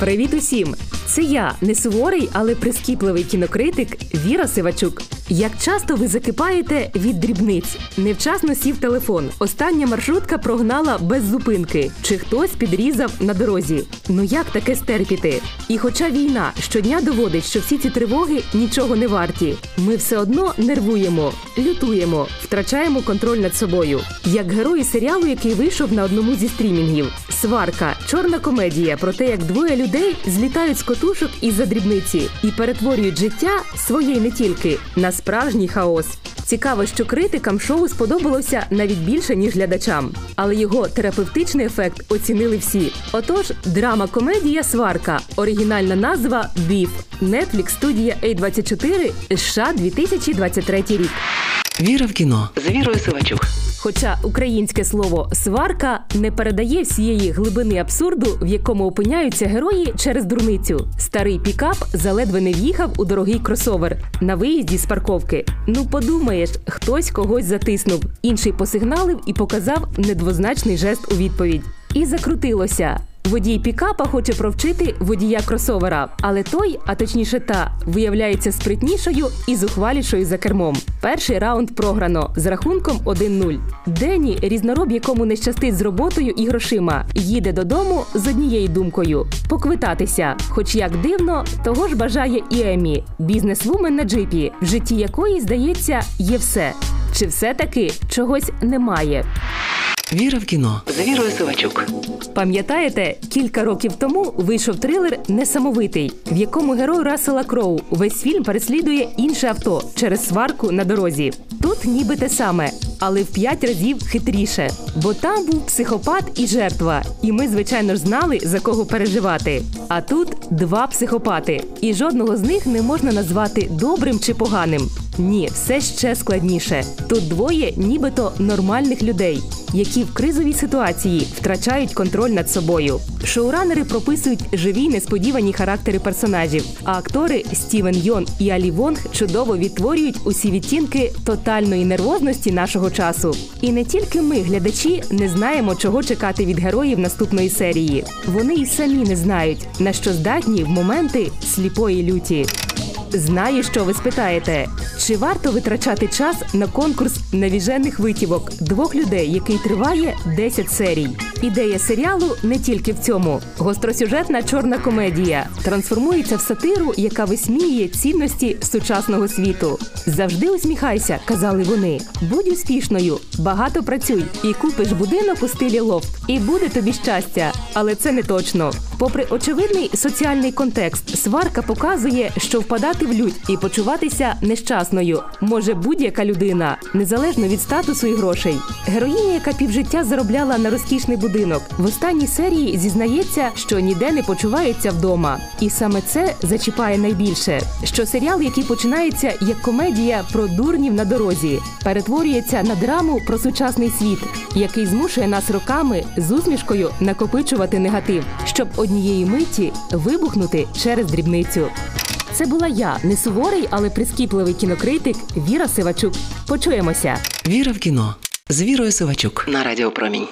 Привіт усім! Це я, не суворий, але прискіпливий кінокритик Віра Сивачук. Як часто ви закипаєте від дрібниць? Невчасно сів телефон. Остання маршрутка прогнала без зупинки. Чи хтось підрізав на дорозі? Ну як таке стерпіти? І хоча війна щодня доводить, що всі ці тривоги нічого не варті, ми все одно нервуємо, лютуємо, втрачаємо контроль над собою. Як герої серіалу, який вийшов на одному зі стрімінгів. Сварка, чорна комедія про те, як двоє людей злітають з котушок із-за дрібниці і перетворюють життя своє й не тільки на справжній хаос. Цікаво, що критикам шоу сподобалося навіть більше ніж глядачам, але його терапевтичний ефект оцінили всі. Отож, драма комедія Сварка, оригінальна назва Біф, Netflix студія A24, США 2023 рік. Віра в кіно з Вірою Сивачук. Хоча українське слово сварка не передає всієї глибини абсурду, в якому опиняються герої через дурницю. Старий пікап заледве не в'їхав у дорогий кросовер на виїзді з парковки. Ну подумаєш, хтось когось затиснув, інший посигналив і показав недвозначний жест у відповідь. І закрутилося. Водій пікапа хоче провчити водія кросовера, але той, а точніше та, виявляється спритнішою і зухвалішою за кермом. Перший раунд програно з рахунком 1-0. Дені, різнороб, якому не щастить з роботою і грошима, їде додому з однією думкою поквитатися. Хоч як дивно, того ж бажає і Емі, бізнесвумен на джипі, в житті якої, здається, є все. Чи все таки чогось немає? Віра в кіно з Вірою Сивачук. Пам'ятаєте, кілька років тому вийшов трилер Несамовитий, в якому герой Рассела Кроу весь фільм переслідує інше авто через сварку на дорозі. Тут ніби те саме, але в п'ять разів хитріше. Бо там був психопат і жертва, і ми, звичайно ж, знали за кого переживати. А тут два психопати, і жодного з них не можна назвати добрим чи поганим. Ні, все ще складніше. Тут двоє, нібито нормальних людей, які в кризовій ситуації втрачають контроль над собою. Шоуранери прописують живі несподівані характери персонажів, а актори Стівен Йон і Алі Вонг чудово відтворюють усі відтінки тотальної нервозності нашого часу. І не тільки ми, глядачі, не знаємо, чого чекати від героїв наступної серії. Вони й самі не знають, на що здатні в моменти сліпої люті. Знаю, що ви спитаєте, чи варто витрачати час на конкурс навіжених витівок двох людей, який триває 10 серій. Ідея серіалу не тільки в цьому. Гостросюжетна чорна комедія трансформується в сатиру, яка висміює цінності сучасного світу. Завжди усміхайся, казали вони. Будь успішною, багато працюй і купиш будинок у стилі лофт. І буде тобі щастя, але це не точно. Попри очевидний соціальний контекст, сварка показує, що впадати в лють і почуватися нещасною може будь-яка людина, незалежно від статусу і грошей. Героїня, яка півжиття заробляла на розкішний будинок, в останній серії зізнається, що ніде не почувається вдома. І саме це зачіпає найбільше. Що серіал, який починається як комедія про дурнів на дорозі, перетворюється на драму про сучасний світ, який змушує нас роками з усмішкою накопичувати негатив, щоб однієї миті вибухнути через дрібницю. Це була я, не суворий, але прискіпливий кінокритик Віра Сивачук. Почуємося. Віра в кіно з Вірою Сивачук на Радіо Промінь.